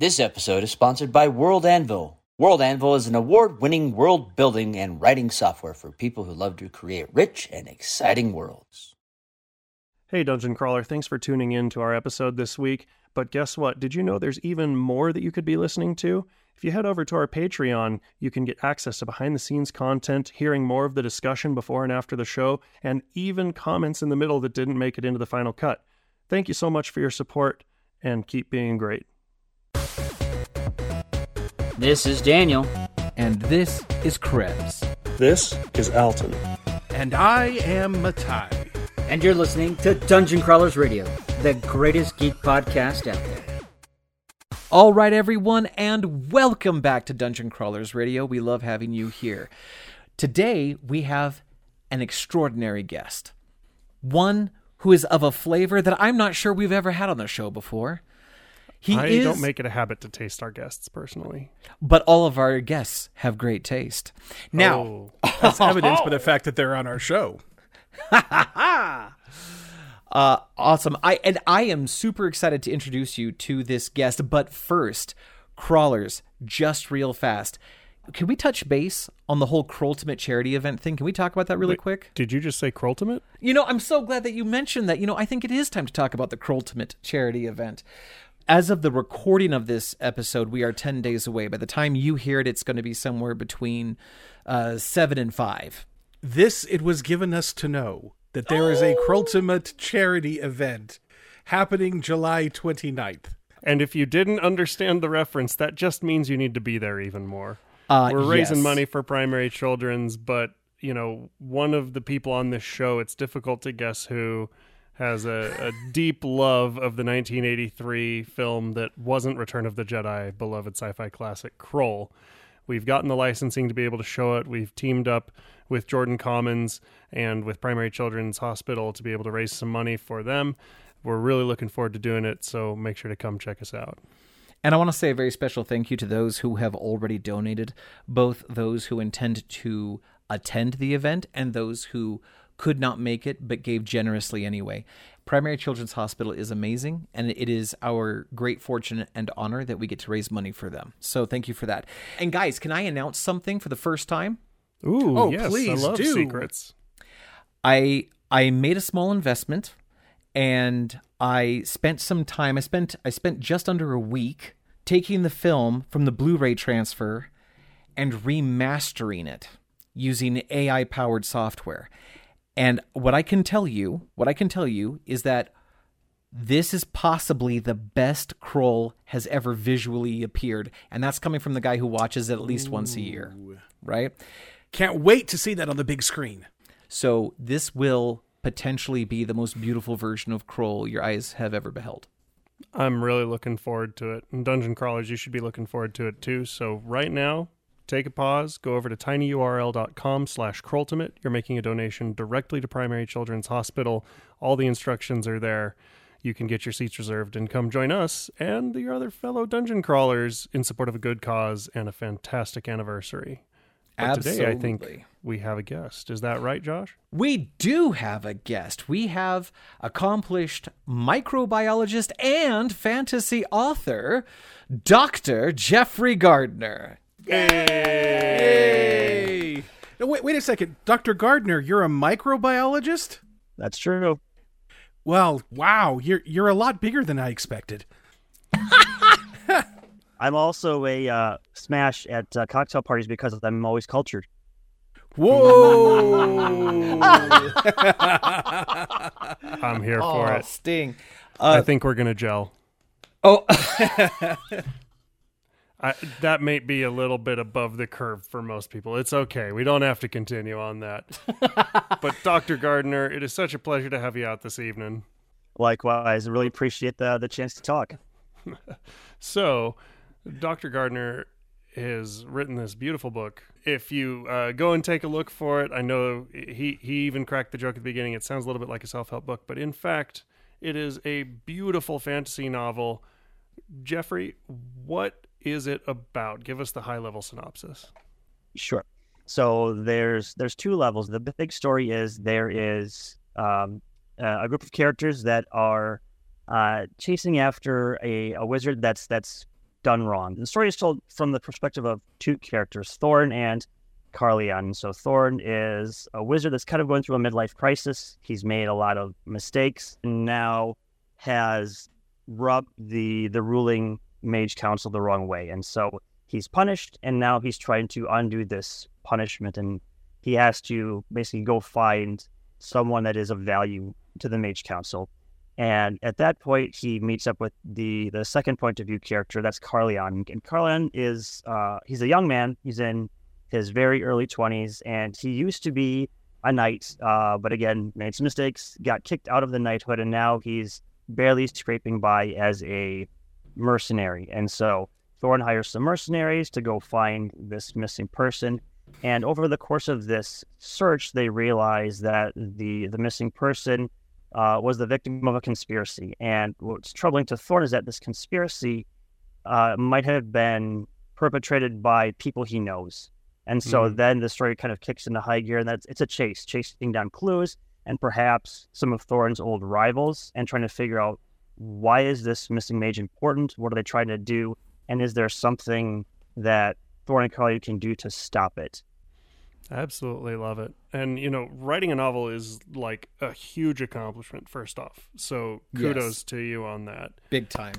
This episode is sponsored by World Anvil. World Anvil is an award winning world building and writing software for people who love to create rich and exciting worlds. Hey, Dungeon Crawler, thanks for tuning in to our episode this week. But guess what? Did you know there's even more that you could be listening to? If you head over to our Patreon, you can get access to behind the scenes content, hearing more of the discussion before and after the show, and even comments in the middle that didn't make it into the final cut. Thank you so much for your support, and keep being great. This is Daniel. And this is Krebs. This is Alton. And I am Matai. And you're listening to Dungeon Crawlers Radio, the greatest geek podcast out there. All right, everyone, and welcome back to Dungeon Crawlers Radio. We love having you here. Today, we have an extraordinary guest. One who is of a flavor that I'm not sure we've ever had on the show before. He I is, don't make it a habit to taste our guests personally. But all of our guests have great taste. Now, oh, that's evidenced by the fact that they're on our show. uh, awesome. I and I am super excited to introduce you to this guest. But first, crawlers, just real fast. Can we touch base on the whole Krulltimate charity event thing? Can we talk about that really Wait, quick? Did you just say Krulltimate? You know, I'm so glad that you mentioned that. You know, I think it is time to talk about the Krulltimate charity event as of the recording of this episode, we are 10 days away. By the time you hear it, it's going to be somewhere between uh, seven and five. This, it was given us to know that there oh. is a Krulltimate charity event happening July 29th. And if you didn't understand the reference, that just means you need to be there even more. Uh, We're raising yes. money for primary children's, but you know, one of the people on this show, it's difficult to guess who has a, a, deep love of the 1983 film that wasn't Return of the Jedi, beloved sci-fi classic Krull. We've gotten the licensing to be able to show it. We've teamed up with Jordan Commons and with Primary Children's Hospital to be able to raise some money for them. We're really looking forward to doing it, so make sure to come check us out. And I want to say a very special thank you to those who have already donated, both those who intend to attend the event and those who could not make it but gave generously anyway. Primary Children's Hospital is amazing, and it is our great fortune and honor that we get to raise money for them. So thank you for that. And guys, can I announce something for the first time? Ooh, oh, yes, please I love do. secrets. I I made a small investment, and I spent some time. I spent I spent just under a week taking the film from the Blu-ray transfer and remastering it using AI powered software. And what I can tell you, what I can tell you is that this is possibly the best Krull has ever visually appeared, and that's coming from the guy who watches it at least Ooh. once a year, right? Can't wait to see that on the big screen. So this will potentially be the most beautiful version of Krull your eyes have ever beheld. I'm really looking forward to it. And Dungeon Crawlers, you should be looking forward to it too. So right now, take a pause, go over to tinyurl.com slash Krulltimate. You're making a donation directly to Primary Children's Hospital. All the instructions are there. You can get your seats reserved and come join us and your other fellow dungeon crawlers in support of a good cause and a fantastic anniversary. But Absolutely. today, I think we have a guest. Is that right, Josh? We do have a guest. We have accomplished microbiologist and fantasy author, Dr. Jeffrey Gardner. Yay! Yay! No, wait, wait a second. Dr. Gardner, you're a microbiologist? That's true. Well, wow, you're you're a lot bigger than I expected. I'm also a uh, smash at uh, cocktail parties because I'm always cultured. Whoa! I'm here oh, for it. Sting. Uh, I think we're gonna gel. Oh. I, that may be a little bit above the curve for most people. It's okay. We don't have to continue on that. but Dr. Gardner, it is such a pleasure to have you out this evening. Likewise, I really appreciate the the chance to talk. so, Dr. Gardner has written this beautiful book. If you uh, go and take a look for it, I know he he even cracked the joke at the beginning. It sounds a little bit like a self help book, but in fact, it is a beautiful fantasy novel. Jeffrey, what is it about? Give us the high level synopsis. Sure. So there's there's two levels. The big story is there is um, a group of characters that are uh, chasing after a, a wizard that's that's done wrong. The story is told from the perspective of two characters, Thorn and Carleon. So Thorn is a wizard that's kind of going through a midlife crisis. He's made a lot of mistakes and now has rubbed the the ruling mage council the wrong way. And so he's punished and now he's trying to undo this punishment and he has to basically go find someone that is of value to the mage council. And at that point, he meets up with the the second point of view character. That's Carleon. And Carleon is uh, he's a young man. He's in his very early twenties, and he used to be a knight, uh, but again made some mistakes, got kicked out of the knighthood, and now he's barely scraping by as a mercenary. And so Thorn hires some mercenaries to go find this missing person. And over the course of this search, they realize that the the missing person uh, was the victim of a conspiracy. And what's troubling to Thorn is that this conspiracy uh, might have been perpetrated by people he knows. And so mm-hmm. then the story kind of kicks into high gear, and that's it's a chase, chasing down clues and perhaps some of Thorn's old rivals, and trying to figure out why is this missing mage important? What are they trying to do? And is there something that Thorn and Carly can do to stop it? Absolutely love it. And, you know, writing a novel is like a huge accomplishment, first off. So kudos yes. to you on that. Big time.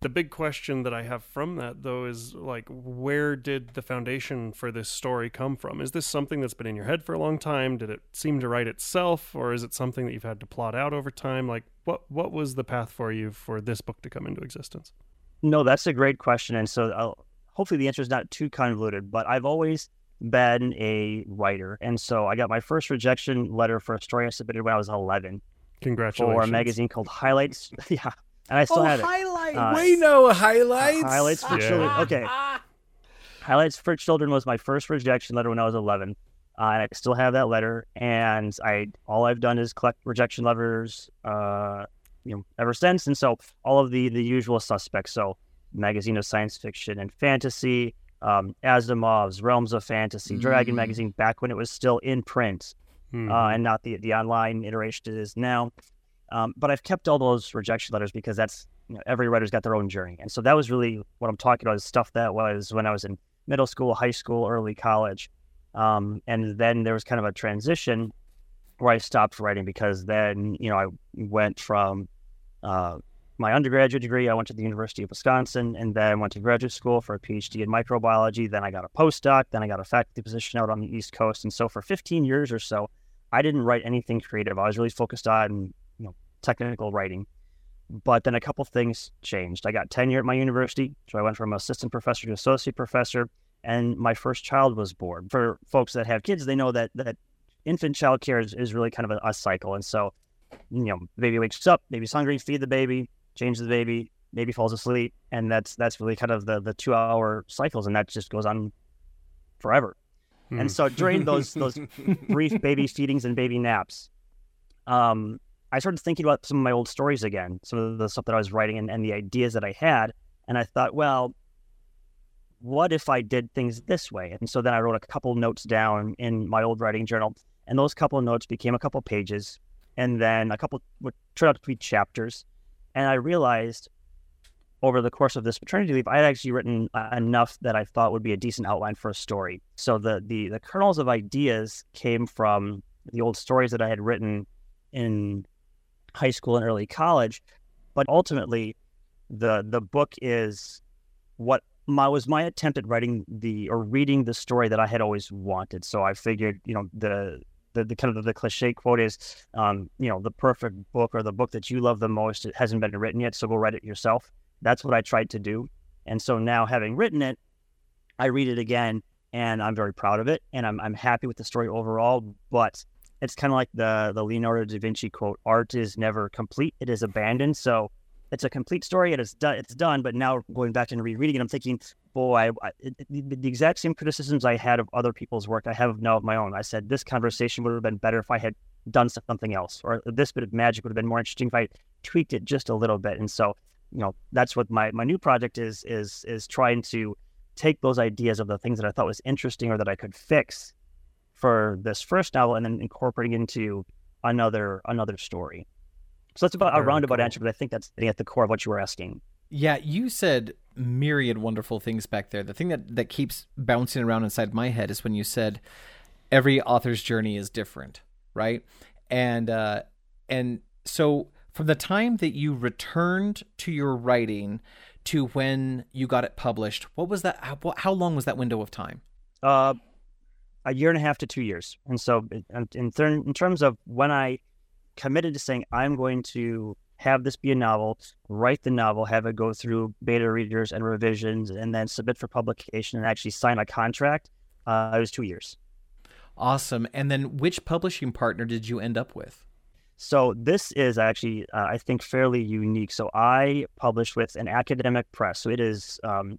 The big question that I have from that, though, is like, where did the foundation for this story come from? Is this something that's been in your head for a long time? Did it seem to write itself, or is it something that you've had to plot out over time? Like, what what was the path for you for this book to come into existence? No, that's a great question, and so I'll, hopefully the answer is not too convoluted. But I've always been a writer. And so I got my first rejection letter for a story I submitted when I was 11. Congratulations. For a magazine called Highlights. yeah. And I still oh, have it. Highlights. Uh, we know highlights. Uh, highlights for yeah. children. Okay. highlights for children was my first rejection letter when I was 11. Uh, and I still have that letter. And I all I've done is collect rejection letters, uh, you know, ever since. And so all of the the usual suspects. So magazine of science fiction and fantasy, um, Asimov's Realms of Fantasy, mm-hmm. Dragon Magazine, back when it was still in print mm-hmm. uh, and not the the online iteration it is now. Um, but I've kept all those rejection letters because that's you know, every writer's got their own journey, and so that was really what I'm talking about is stuff that was when I was in middle school, high school, early college, um, and then there was kind of a transition where I stopped writing because then you know I went from uh, my undergraduate degree, I went to the University of Wisconsin and then went to graduate school for a PhD in microbiology. Then I got a postdoc. Then I got a faculty position out on the East Coast. And so for 15 years or so, I didn't write anything creative. I was really focused on technical writing. But then a couple things changed. I got tenure at my university, so I went from assistant professor to associate professor, and my first child was born. For folks that have kids, they know that that infant child care is, is really kind of a, a cycle. And so, you know, baby wakes up, baby's hungry, feed the baby, change the baby, baby falls asleep, and that's that's really kind of the the two hour cycles, and that just goes on forever. Hmm. And so during those those brief baby feedings and baby naps, um, I started thinking about some of my old stories again, some of the stuff that I was writing and, and the ideas that I had, and I thought, well, what if I did things this way? And so then I wrote a couple notes down in my old writing journal, and those couple notes became a couple pages, and then a couple would turn out to be chapters. And I realized over the course of this maternity leave, I had actually written uh, enough that I thought would be a decent outline for a story. So the the the kernels of ideas came from the old stories that I had written in high school and early college, but ultimately, the the book is what my was my attempt at writing the or reading the story that I had always wanted. So I figured, you know, the the, the kind of the cliche quote is, um, you know, the perfect book or the book that you love the most it hasn't been written yet, so go write it yourself. That's what I tried to do, and so now having written it, I read it again, and I'm very proud of it, and I'm I'm happy with the story overall. But it's kind of like the the Leonardo da Vinci quote: "Art is never complete; it is abandoned." So it's a complete story. It is done. It's done. But now going back and rereading it, I'm thinking, boy, I, the, the exact same criticisms I had of other people's work, I have now of my own. I said this conversation would have been better if I had done something else, or this bit of magic would have been more interesting if I tweaked it just a little bit. And so, you know, that's what my my new project is is is trying to take those ideas of the things that I thought was interesting or that I could fix for this first novel, and then incorporating into another another story. So that's about Very a roundabout cool. answer, but I think that's at the core of what you were asking. Yeah, you said myriad wonderful things back there. The thing that, that keeps bouncing around inside my head is when you said every author's journey is different, right? And uh, and so from the time that you returned to your writing to when you got it published, what was that? How, how long was that window of time? Uh, a year and a half to two years. And so, in, in, in terms of when I committed to saying I'm going to have this be a novel, write the novel, have it go through beta readers and revisions, and then submit for publication and actually sign a contract, uh, it was two years. Awesome. And then, which publishing partner did you end up with? So this is actually, uh, I think, fairly unique. So I published with an academic press. So it is um,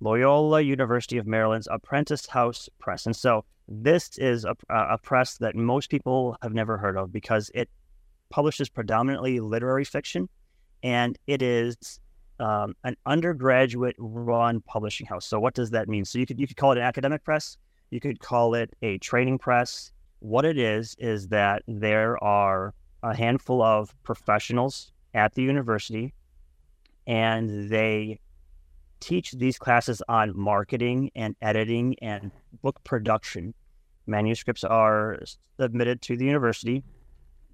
Loyola University of Maryland's Apprentice House Press. And so this is a, a press that most people have never heard of because it publishes predominantly literary fiction, and it is um, an undergraduate run publishing house. So what does that mean? So you could you could call it an academic press, you could call it a training press. What it is is that there are a handful of professionals at the university, and they teach these classes on marketing and editing and book production. Manuscripts are submitted to the university.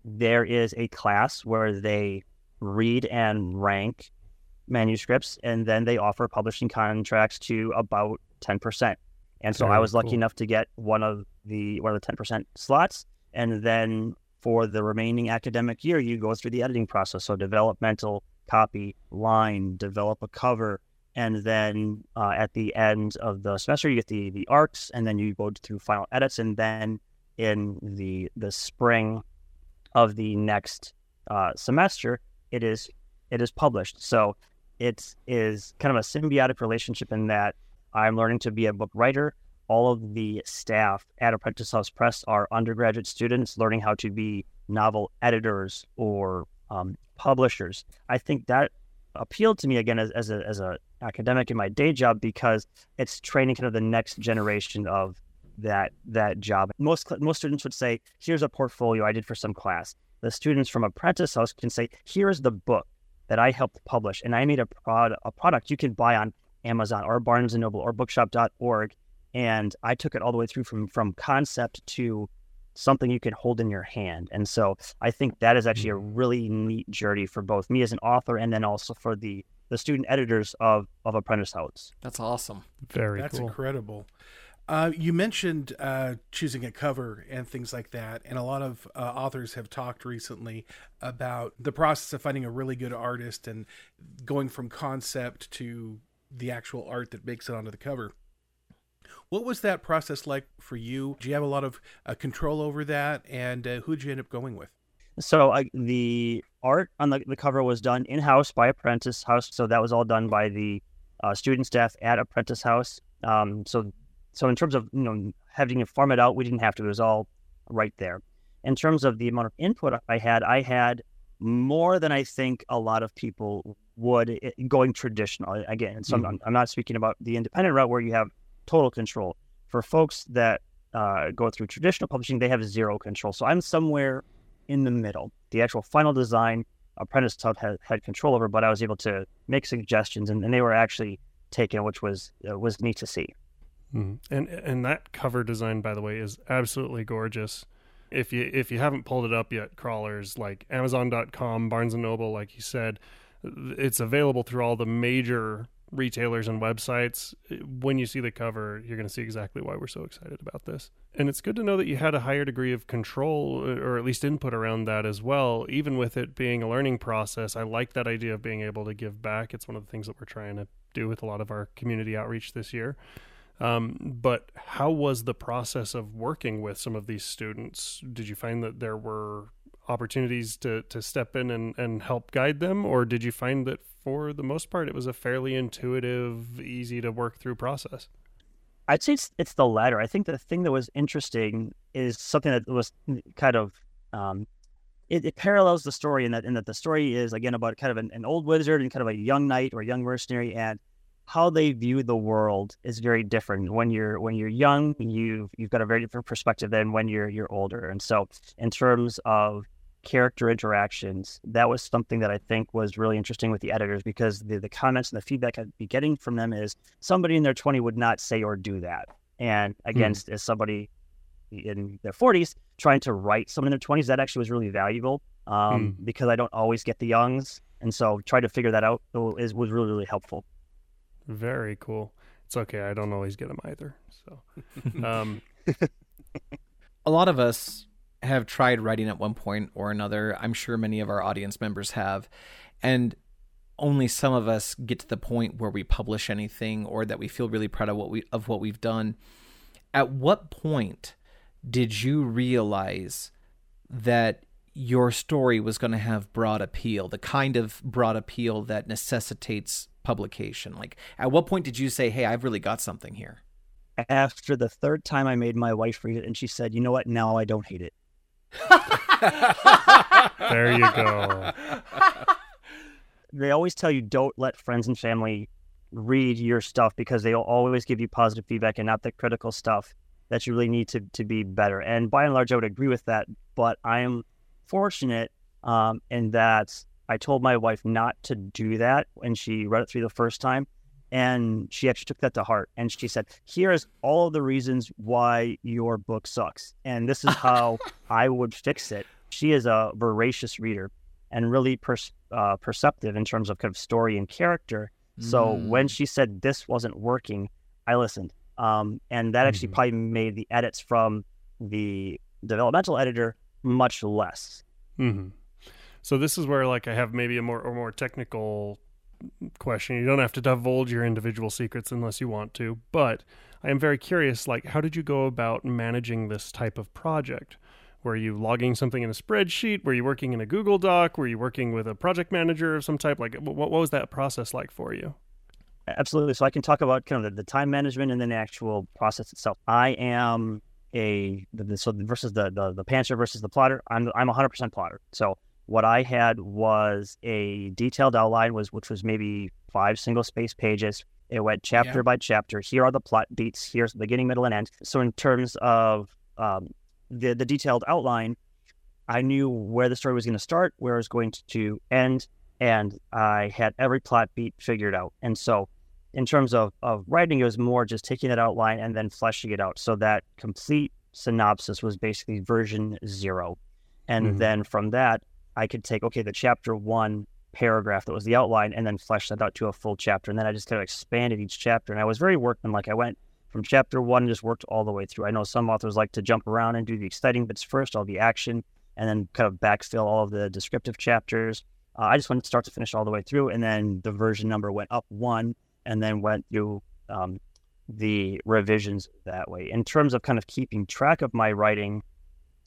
There is a class where they read and rank manuscripts, and then they offer publishing contracts to about 10%. And so Very I was lucky cool. enough to get one of the one of the 10% slots. And then for the remaining academic year, you go through the editing process. So developmental copy, line, develop a cover, and then uh, at the end of the semester you get the the arcs and then you go through final edits and then in the the spring of the next uh, semester it is it is published. So it is kind of a symbiotic relationship in that i'm learning to be a book writer. All of the staff at apprentice house press are undergraduate students learning how to be novel editors or um, publishers. I think that appealed to me again as, as a as a academic in my day job because it's training kind of the next generation of that that job. Most most students would say, "Here's a portfolio I did for some class." The students from Apprentice House can say, "Here's the book that I helped publish, and I made a prod a product you can buy on Amazon or Barnes and Noble or Bookshop.org." And I took it all the way through from from concept to something you can hold in your hand. And so I think that is actually a mm. really neat journey for both me as an author and then also for the the student editors of of Apprentice House. That's awesome. Very That's cool. incredible. Uh, you mentioned uh, choosing a cover and things like that, and a lot of uh, authors have talked recently about the process of finding a really good artist and going from concept to the actual art that makes it onto the cover. What was that process like for you? Do you have a lot of uh, control over that, and uh, who'd you end up going with? So uh, the art on the, the cover was done in house by Apprentice House. So that was all done by the uh, student staff at Apprentice House. Um, so so in terms of you know having to farm it out, we didn't have to. It was all right there. In terms of the amount of input I had, I had more than I think a lot of people would going traditional. Again, so mm-hmm. I'm, I'm not speaking about the independent route where you have total control. For folks that uh, go through traditional publishing, they have zero control. So I'm somewhere in the middle. The actual final design, Apprentice House had, had control over, but I was able to make suggestions, and, and they were actually taken, which was uh, was neat to see. Mm. And and that cover design, by the way, is absolutely gorgeous. If you if you haven't pulled it up yet, crawlers like Amazon.com, Barnes and Noble, like you said, it's available through all the major retailers and websites, when you see the cover, you're going to see exactly why we're so excited about this. And it's good to know that you had a higher degree of control or at least input around that as well, even with it being a learning process. I like that idea of being able to give back. It's one of the things that we're trying to do with a lot of our community outreach this year. Um, but how was the process of working with some of these students? Did you find that there were opportunities to, to step in and, and help guide them, or did you find that for the most part, it was a fairly intuitive, easy to work through process. I'd say it's, it's the latter. I think the thing that was interesting is something that was kind of um, it, it, parallels the story in that in that the story is again about kind of an, an, old wizard and kind of a young knight or young mercenary and how they view the world is very different when you're when you're young you've you've got a very different perspective than when you're you're older and so in terms of character interactions. That was something that I think was really interesting with the editors because the, the comments and the feedback I'd be getting from them is somebody in their 20 would not say or do that. And against as somebody in their 40s trying to write someone in their 20s, that actually was really valuable um, because I don't always get the youngs. And so trying to figure that out is, was really, really helpful. Very cool. It's okay. I don't always get them either. So, um, a lot of us have tried writing at one point or another. I'm sure many of our audience members have. And only some of us get to the point where we publish anything or that we feel really proud of what we of what we've done. At what point did you realize that your story was going to have broad appeal, the kind of broad appeal that necessitates publication? Like, at what point did you say, "Hey, I've really got something here"? After the third time, I made my wife read it, and she said, "You know what? Now I don't hate it." there you go. They always tell you don't let friends and family read your stuff because they'll always give you positive feedback and not the critical stuff that you really need to to be better. And by and large, I would agree with that. But I am fortunate um, in that I told my wife not to do that when she read it through the first time. And she actually took that to heart. And she said, Here's all of the reasons why your book sucks. And this is how I would fix it. She is a voracious reader and really per- uh, perceptive in terms of kind of story and character. So mm. when she said this wasn't working, I listened. Um, and that actually mm-hmm. probably made the edits from the developmental editor much less. Mm-hmm. So this is where like I have maybe a more or more technical question. You don't have to divulge your individual secrets unless you want to, but I am very curious like how did you go about managing this type of project? Were you logging something in a spreadsheet? Were you working in a Google Doc? Were you working with a project manager of some type? Like what, what was that process like for you? Absolutely. So I can talk about kind of the, time management and then the actual process itself. I am a the, so versus the, the the pantser versus the plotter. I'm I'm 100% plotter. So what I had was a detailed outline, was which was maybe five single space pages. It went chapter yeah. by chapter. Here are the plot beats. Here's the beginning, middle, and end. So in terms of um, the the detailed outline, I knew where the story was going to start, where it was going to end, and I had every plot beat figured out. And so, in terms of of writing, it was more just taking that outline and then fleshing it out. So that complete synopsis was basically version zero, and mm-hmm. then from that, I could take, okay, the chapter one paragraph that was the outline and then flesh that out to a full chapter. And then I just kind of expanded each chapter. And I was very workmanlike. I went from chapter one, just worked all the way through. I know some authors like to jump around and do the exciting bits first, all the action, and then kind of backfill all of the descriptive chapters. Uh, I just went start to finish all the way through. And then the version number went up one and then went through um, the revisions that way. In terms of kind of keeping track of my writing,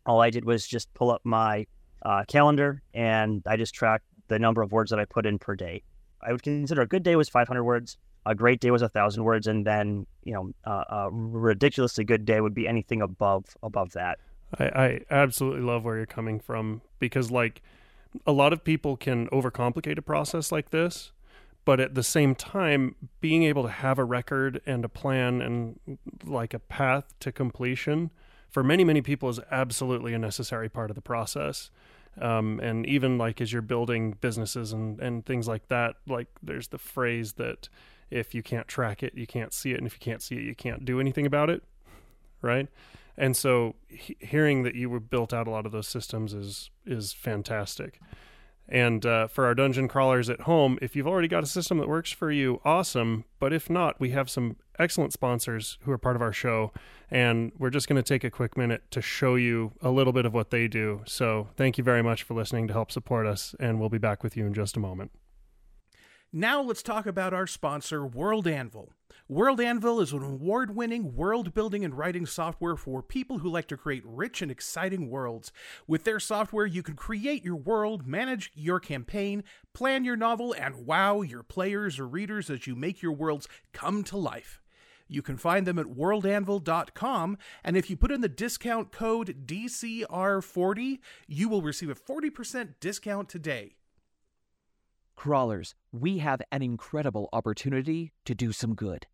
all I did was just pull up my uh, calendar, and I just track the number of words that I put in per day. I would consider a good day was 500 words, a great day was a thousand words, and then you know uh, a ridiculously good day would be anything above above that. I, I absolutely love where you're coming from because like a lot of people can overcomplicate a process like this but at the same time being able to have a record and a plan and like a path to completion for many many people is absolutely a necessary part of the process um, and even like as you're building businesses and, and things like that like there's the phrase that if you can't track it you can't see it and if you can't see it you can't do anything about it right? And so he- hearing that you were built out a lot of those systems is is fantastic and uh, for our dungeon crawlers at home, if you've already got a system that works for you, awesome. But if not, we have some excellent sponsors who are part of our show. And we're just going to take a quick minute to show you a little bit of what they do. So thank you very much for listening to help support us. And we'll be back with you in just a moment. Now let's talk about our sponsor, World Anvil. World Anvil is an award winning world building and writing software for people who like to create rich and exciting worlds. With their software, you can create your world, manage your campaign, plan your novel, and wow your players or readers as you make your worlds come to life. You can find them at worldanvil.com, and if you put in the discount code DCR40, you will receive a 40% discount today. Crawlers, we have an incredible opportunity to do some good.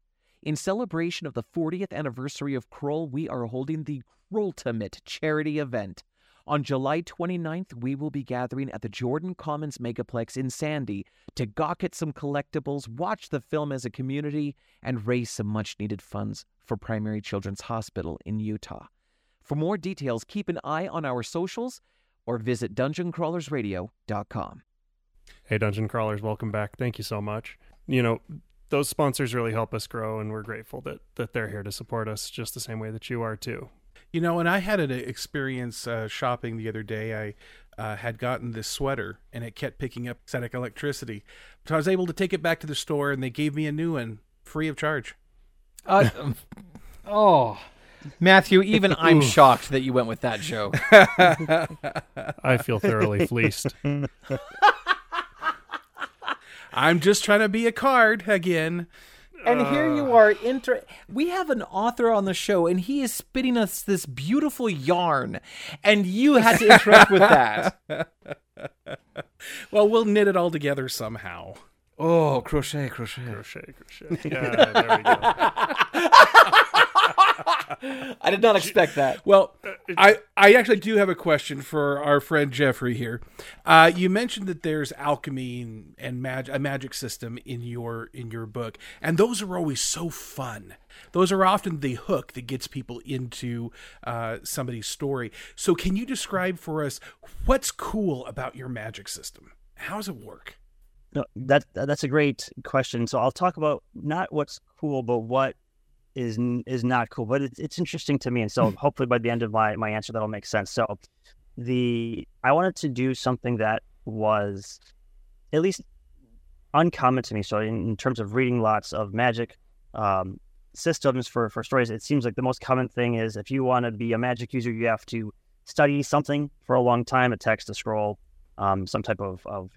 In celebration of the 40th anniversary of Krull, we are holding the Krulltimate charity event. On July 29th, we will be gathering at the Jordan Commons Megaplex in Sandy to gawk at some collectibles, watch the film as a community, and raise some much needed funds for Primary Children's Hospital in Utah. For more details, keep an eye on our socials or visit dungeoncrawlersradio.com. Hey, Dungeon Crawlers, welcome back. Thank you so much. You know, those sponsors really help us grow, and we're grateful that, that they're here to support us just the same way that you are, too. You know, and I had an experience uh, shopping the other day. I uh, had gotten this sweater and it kept picking up static electricity. So I was able to take it back to the store and they gave me a new one free of charge. Uh, oh, Matthew, even I'm shocked that you went with that joke. I feel thoroughly fleeced. I'm just trying to be a card again. And here you are. Inter- we have an author on the show, and he is spitting us this beautiful yarn, and you had to interrupt with that. Well, we'll knit it all together somehow. Oh, crochet, crochet. crochet, crochet. Yeah, there we go. I did not expect that. Well, I, I actually do have a question for our friend Jeffrey here. Uh, you mentioned that there's alchemy and, and mag- a magic system in your in your book, and those are always so fun. Those are often the hook that gets people into uh, somebody's story. So, can you describe for us what's cool about your magic system? How does it work? No, that that's a great question. So I'll talk about not what's cool, but what is is not cool. But it's it's interesting to me, and so hopefully by the end of my my answer that'll make sense. So the I wanted to do something that was at least uncommon to me. So in, in terms of reading lots of magic um, systems for for stories, it seems like the most common thing is if you want to be a magic user, you have to study something for a long time, a text, a scroll, um, some type of, of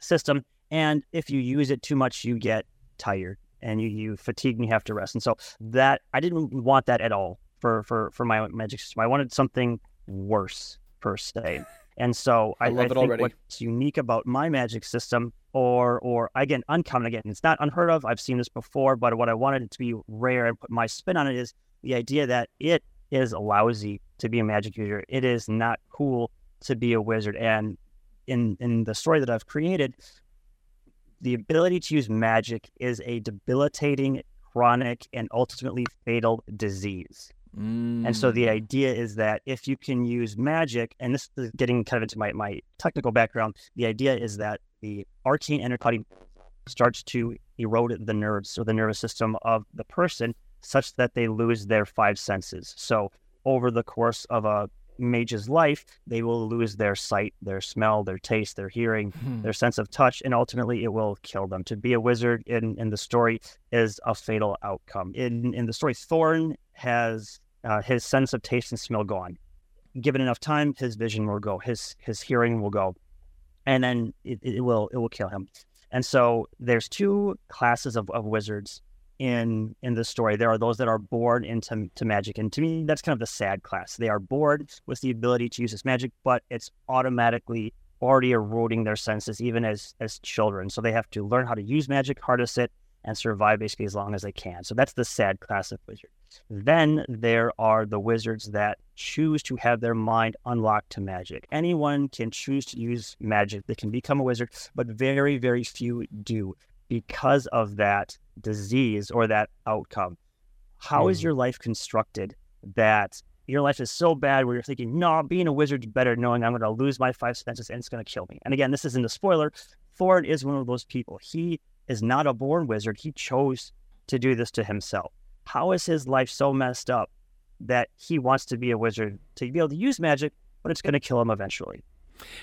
system. And if you use it too much, you get tired and you, you fatigue and you have to rest. And so that I didn't want that at all for, for, for my magic system. I wanted something worse per se. And so I, I love I it think already. what's unique about my magic system or or again uncommon again, it's not unheard of. I've seen this before, but what I wanted it to be rare and put my spin on it is the idea that it is lousy to be a magic user. It is not cool to be a wizard. And in in the story that I've created, the ability to use magic is a debilitating, chronic, and ultimately fatal disease. And so the mm. idea is that if you can use magic, and this is getting kind of into my, my technical background, the idea is that the arcane intercutting starts to erode the nerves or the nervous system of the person such that they lose their five senses. So over the course of a mage's life, they will lose their sight, their smell, their taste, their hearing, their sense of touch, and ultimately it will kill them. To be a wizard in, in the story is a fatal outcome. In in the story, Thorn has uh, his sense of taste and smell gone. Given enough time, his vision will go, his his hearing will go, and then it, it will it will kill him. And so there's two classes of, of wizards in in the story. There are those that are born into to magic, and to me, that's kind of the sad class. They are bored with the ability to use this magic, but it's automatically already eroding their senses, even as as children. So they have to learn how to use magic, harness it, and survive basically as long as they can. So that's the sad class of wizard. Then there are the wizards that choose to have their mind unlocked to magic. Anyone can choose to use magic. They can become a wizard, but very, very few do because of that disease or that outcome. How is Mhm. your life constructed that your life is so bad where you're thinking, no, being a wizard's better knowing I'm going to lose my five senses and it's going to kill me. And again, this isn't a spoiler. Thorn is one of those people. He is not a born wizard. He chose to do this to himself. How is his life so messed up that he wants to be a wizard to be able to use magic, but it's going to kill him eventually?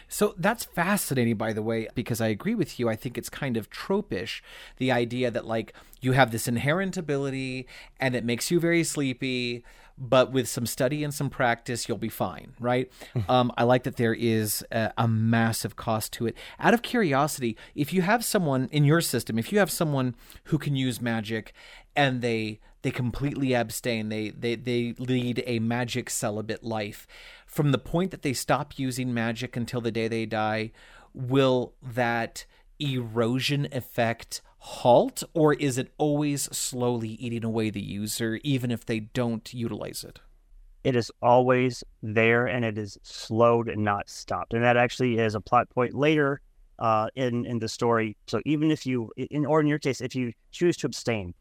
So that's fascinating, by the way, because I agree with you. I think it's kind of tropish, the idea that, like, you have this inherent ability and it makes you very sleepy, but with some study and some practice, you'll be fine, right? um, I like that there is a, a massive cost to it. Out of curiosity, if you have someone in your system, if you have someone who can use magic and they they completely abstain they they they lead a magic celibate life from the point that they stop using magic until the day they die will that erosion effect halt or is it always slowly eating away the user even if they don't utilize it it is always there and it is slowed and not stopped. And that actually is a plot point later uh, in in the story. So even if you, in or in your case, if you choose to abstain,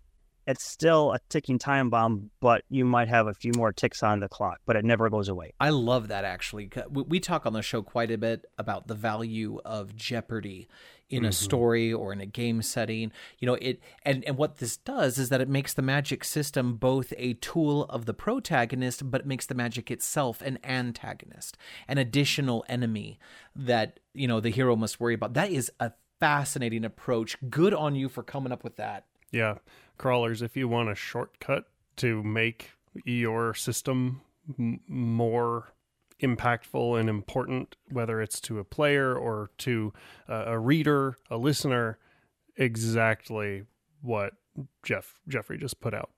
it's still a ticking time bomb, but you might have a few more ticks on the clock, but it never goes away. I love that actually. We talk on the show quite a bit about the value of jeopardy in mm-hmm. a story or in a game setting. You know, it and and what this does is that it makes the magic system both a tool of the protagonist, but it makes the magic itself an antagonist, an additional enemy that, you know, the hero must worry about. That is a fascinating approach. Good on you for coming up with that. Yeah crawlers if you want a shortcut to make your system m- more impactful and important, whether it's to a player or to uh, a reader, a listener, exactly what Jeff Jeffrey just put out.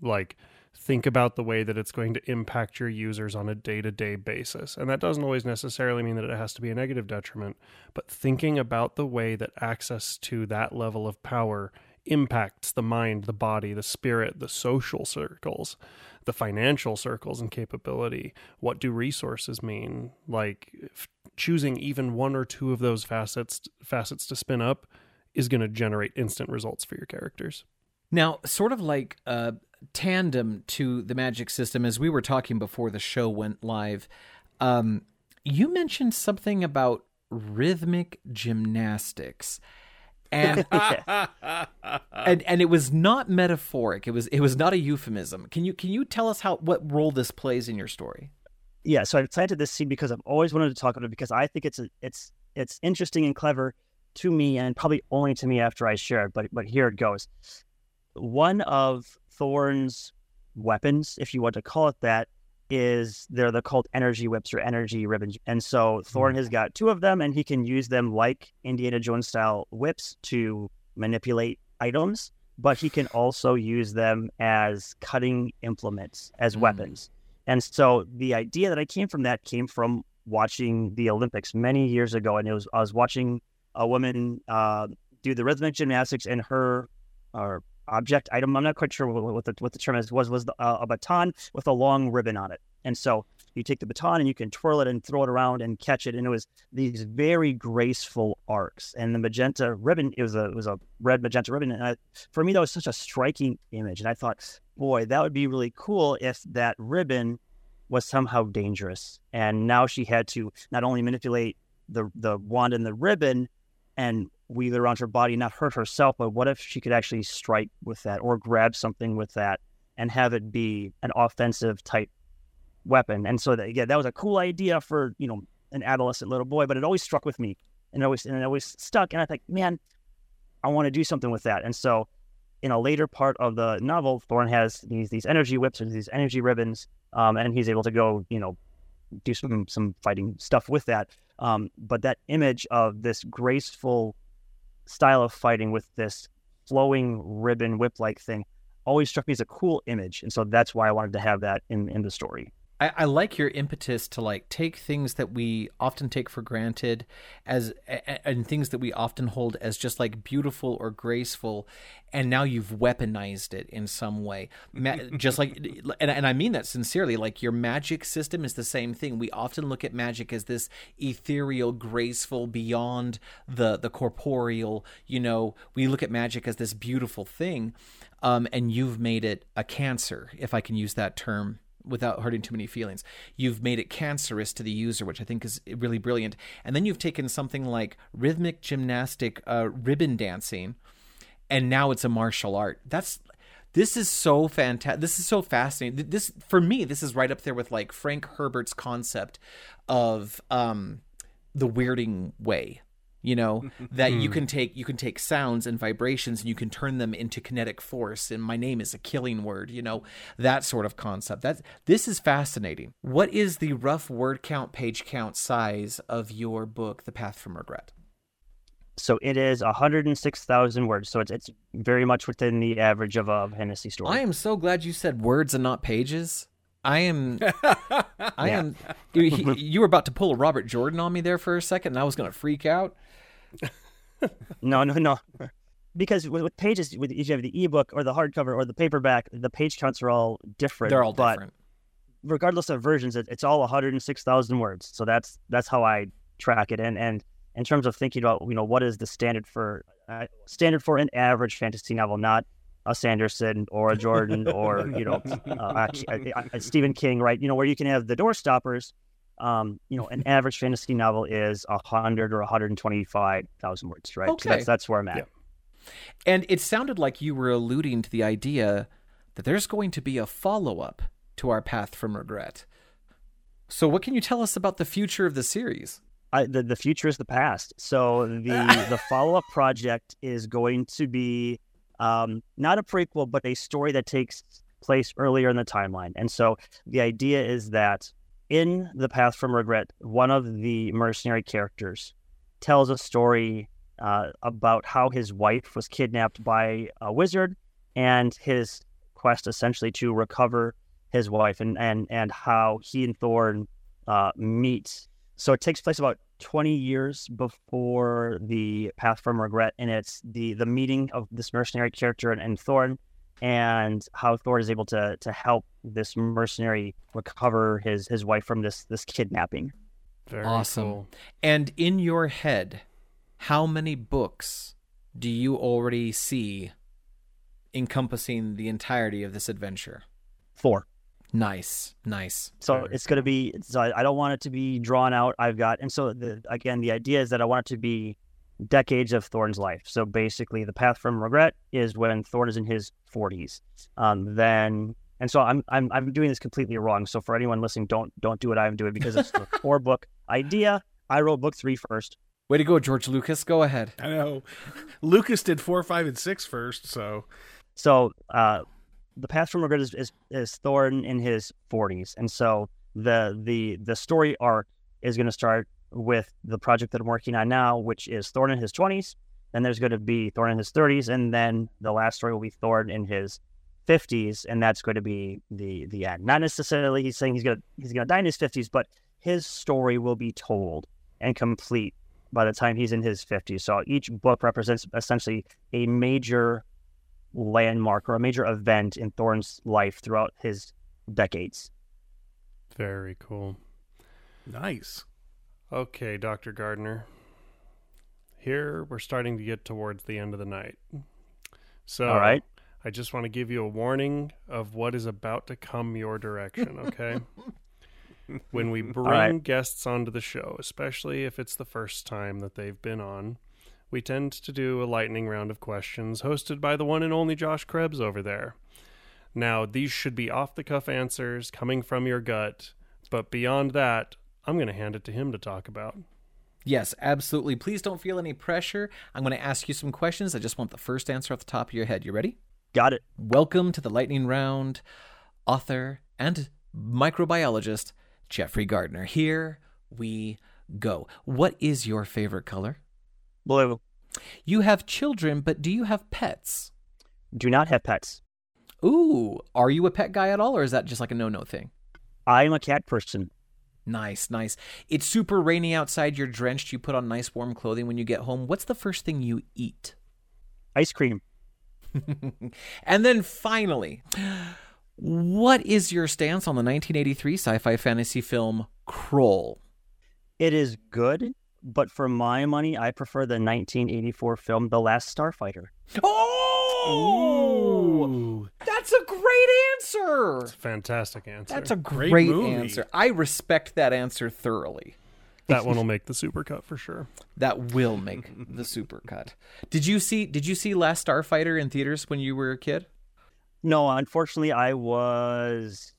Like think about the way that it's going to impact your users on a day-to-day basis. And that doesn't always necessarily mean that it has to be a negative detriment, but thinking about the way that access to that level of power impacts the mind, the body, the spirit, the social circles, the financial circles and capability. What do resources mean? Like choosing even one or two of those facets facets to spin up is going to generate instant results for your characters. Now, sort of like a tandem to the magic system, as we were talking before the show went live, um, you mentioned something about rhythmic gymnastics and and and it was not metaphoric. It was it was not a euphemism. Can you can you tell us how what role this plays in your story? Yeah, so I planted this seed because I've always wanted to talk about it because I think it's a, it's it's interesting and clever to me and probably only to me after I share it. But but here it goes. One of Thorn's weapons, if you want to call it that, is they're the called energy whips or energy ribbons. And so Thorn hmm. has got two of them and he can use them like Indiana Jones style whips to manipulate items, but he can also use them as cutting implements, as mm. weapons. And so the idea that I came from that came from watching the Olympics many years ago. And it was I was watching a woman uh, do the rhythmic gymnastics and her or object item. I'm not quite sure what, the what the term is. Was was the, uh, a baton with a long ribbon on it, and so you take the baton and you can twirl it and throw it around and catch it, and it was these very graceful arcs. And the magenta ribbon, it was a it was a red magenta ribbon, and I, for me that was such a striking image. And I thought, boy, that would be really cool if that ribbon was somehow dangerous. And now she had to not only manipulate the the wand and the ribbon and weave around her body, not hurt herself, but what if she could actually strike with that or grab something with that and have it be an offensive type weapon? And so that, again, that was a cool idea for, you know, an adolescent little boy, but it always struck with me and it always, and it always stuck. And I think, man, I want to do something with that. And so in a later part of the novel, Thorn has these, these energy whips or these energy ribbons, um, and he's able to go, you know, do some, some fighting stuff with that. Um, but that image of this graceful style of fighting with this flowing ribbon whip like thing always struck me as a cool image. And so that's why I wanted to have that in, in the story. I, I, like your impetus to like take things that we often take for granted as and things that we often hold as just like beautiful or graceful and now you've weaponized it in some way. Just like and, and i mean that sincerely. Like your magic system is the same thing. We often look at magic as this ethereal graceful beyond the the corporeal you know? We look at magic as this beautiful thing um, and you've made it a cancer if i can use that term without hurting too many feelings. You've made it cancerous to the user, which I think is really brilliant. And then you've taken something like rhythmic gymnastic uh, ribbon dancing, and now it's a martial art. That's this is so fantastic. This is so fascinating. This for me, this is right up there with like Frank Herbert's concept of um, the weirding way you know that you hmm. can take you can take sounds and vibrations and you can turn them into kinetic force and my name is a killing word you know that sort of concept that this is fascinating what is the rough word count page count size of your book the path from regret so it is 106,000 words. So it's it's very much within the average of a Hennessy story. I am so glad you said words and not pages. I am. I am. You, you were about to pull a Robert Jordan on me there for a second, and I was going to freak out no, no, no. Because with, with pages, with if you have the ebook or the hardcover or the paperback, the page counts are all different. They're all different. regardless of versions, it, it's all 106,000 words. So that's that's how I track it. And and in terms of thinking about you know what is the standard for uh, standard for an average fantasy novel, not a Sanderson or a Jordan or you know uh, a, a, a Stephen King, right? You know where you can have the door stoppers. Um, you know, an average fantasy novel is a hundred or 125,000 words, right? Okay. So that's that's where I'm at. Yeah. And it sounded like you were alluding to the idea that there's going to be a follow up to our Path from Regret. So, what can you tell us about the future of the series? I, the the future is the past. So the the follow up project is going to be um, not a prequel, but a story that takes place earlier in the timeline. And so the idea is that in the Path from Regret, one of the mercenary characters tells a story uh, about how his wife was kidnapped by a wizard and his quest essentially to recover his wife and and and how he and Thorn uh, meet. So it takes place about 20 years before the Path from Regret, and it's the the meeting of this mercenary character and, and Thorn, and how Thorn is able to to help this mercenary recover his his wife from this this kidnapping. Very Awesome. cool. And in your head, how many books do you already see encompassing the entirety of this adventure? Four. Nice, nice. So Very it's going to be. So I, I don't want it to be drawn out. I've got, and so the, again, the idea is that I want it to be decades of Thorn's life. So basically, the path from regret is when Thorn is in his 40s. Um, then, and so I'm I'm I'm doing this completely wrong. So for anyone listening, don't don't do what I'm doing because it's the four book idea. I wrote book three first. Way to go, George Lucas. Go ahead. I know. Lucas did four, five, and six first, so So uh, the path from regret is, is is in his 40s, and so the the the story arc is going to start with the project that I'm working on now, which is Thorn in his 20s. Then there's going to be Thorn in his 30s, and then the last story will be Thorn in his 50s, and that's going to be the the end. Not necessarily he's saying he's gonna he's gonna die in his 50s, but his story will be told and complete by the time he's in his 50s. So each book represents essentially a major landmark or a major event in Thorn's life throughout his decades. Very cool. nice. Okay, Dr. Gardner. Here we're starting to get towards the end of the night. So All right. I just want to give you a warning of what is about to come your direction, okay? when we bring right. guests onto the show, especially if it's the first time that they've been on, we tend to do a lightning round of questions hosted by the one and only Josh Krebs over there. Now, these should be off the cuff answers coming from your gut, but beyond that, I'm going to hand it to him to talk about. Yes, absolutely. Please don't feel any pressure. I'm going to ask you some questions. I just want the first answer off the top of your head. You ready? Got it. Welcome to the lightning round, author and microbiologist Jeffrey Gardner. Here we go. What is your favorite color? Blue. You have children, but do you have pets? Do not have pets. Ooh, are you a pet guy at all, or is that just like a no no thing? I'm a cat person. Nice, nice. It's super rainy outside. You're drenched. You put on nice warm clothing when you get home. What's the first thing you eat? Ice cream. and then finally, what is your stance on the 1983 sci fi fantasy film Krull? It is good, but for my money, I prefer the 1984 film The Last Starfighter. Oh! Ooh. That's a great answer! It's a fantastic answer. That's a Great great, movie. answer. I respect that answer thoroughly. that one will make the supercut for sure. That will make the supercut. Did you see did you see Last Starfighter in theaters when you were a kid? No, unfortunately, I was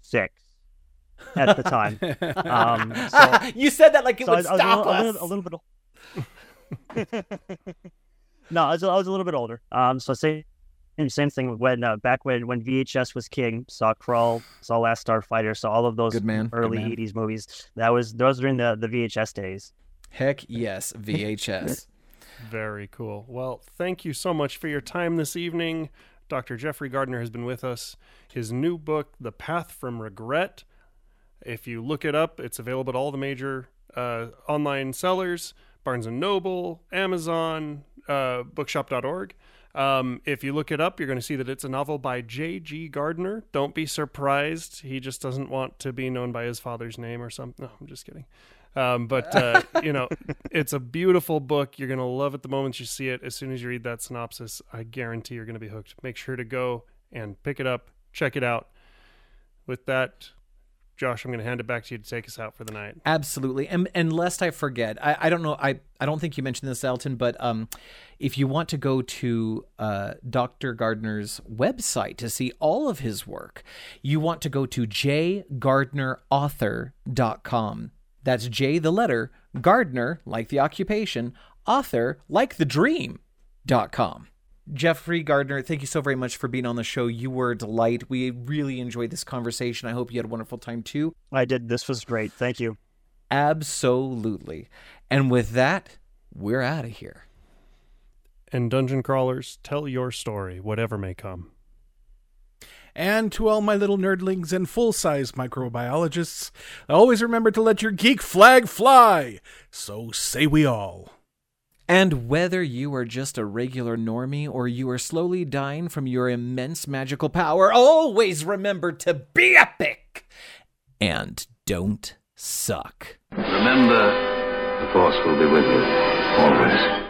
six at the time. um, so, you said that like it so I would was, I was a stop little, a little, a little bit. no, I was, I was a little bit older. Um, so same same thing when uh, back when when VHS was king. Saw Krull, saw Last Starfighter, saw all of those Good man, good early man. '80s movies. That was those during the the VHS days. Heck yes, VHS. Very cool. Well, thank you so much for your time this evening. Dr. Jeffrey Gardner has been with us. His new book, The Path from Regret. If you look it up, it's available at all the major uh, online sellers Barnes and Noble, Amazon, uh, bookshop.org. Um, if you look it up, you're going to see that it's a novel by J.G. Gardner. Don't be surprised. He just doesn't want to be known by his father's name or something. No, I'm just kidding. Um, but, uh, you know, it's a beautiful book. You're going to love it the moment you see it. As soon as you read that synopsis, I guarantee you're going to be hooked. Make sure to go and pick it up, check it out. With that, Josh, I'm going to hand it back to you to take us out for the night. Absolutely. And, and lest I forget, I, I don't know, I, I don't think you mentioned this, Elton, but um, if you want to go to uh, Dr. Gardner's website to see all of his work, you want to go to jgardnerauthor.com. That's J, the letter, Gardner, like the occupation, author, like the dream.com. Jeffrey Gardner, thank you so very much for being on the show. You were a delight. We really enjoyed this conversation. I hope you had a wonderful time too. I did. This was great. Thank you. Absolutely. And with that, we're out of here. And Dungeon Crawlers, tell your story, whatever may come. And to all my little nerdlings and full size microbiologists, always remember to let your geek flag fly. So say we all. And whether you are just a regular normie or you are slowly dying from your immense magical power, always remember to be epic and don't suck. Remember, the Force will be with you, always.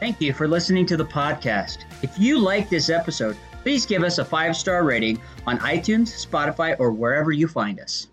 Thank you for listening to the podcast. If you like this episode, please give us a five star rating on iTunes, Spotify, or wherever you find us.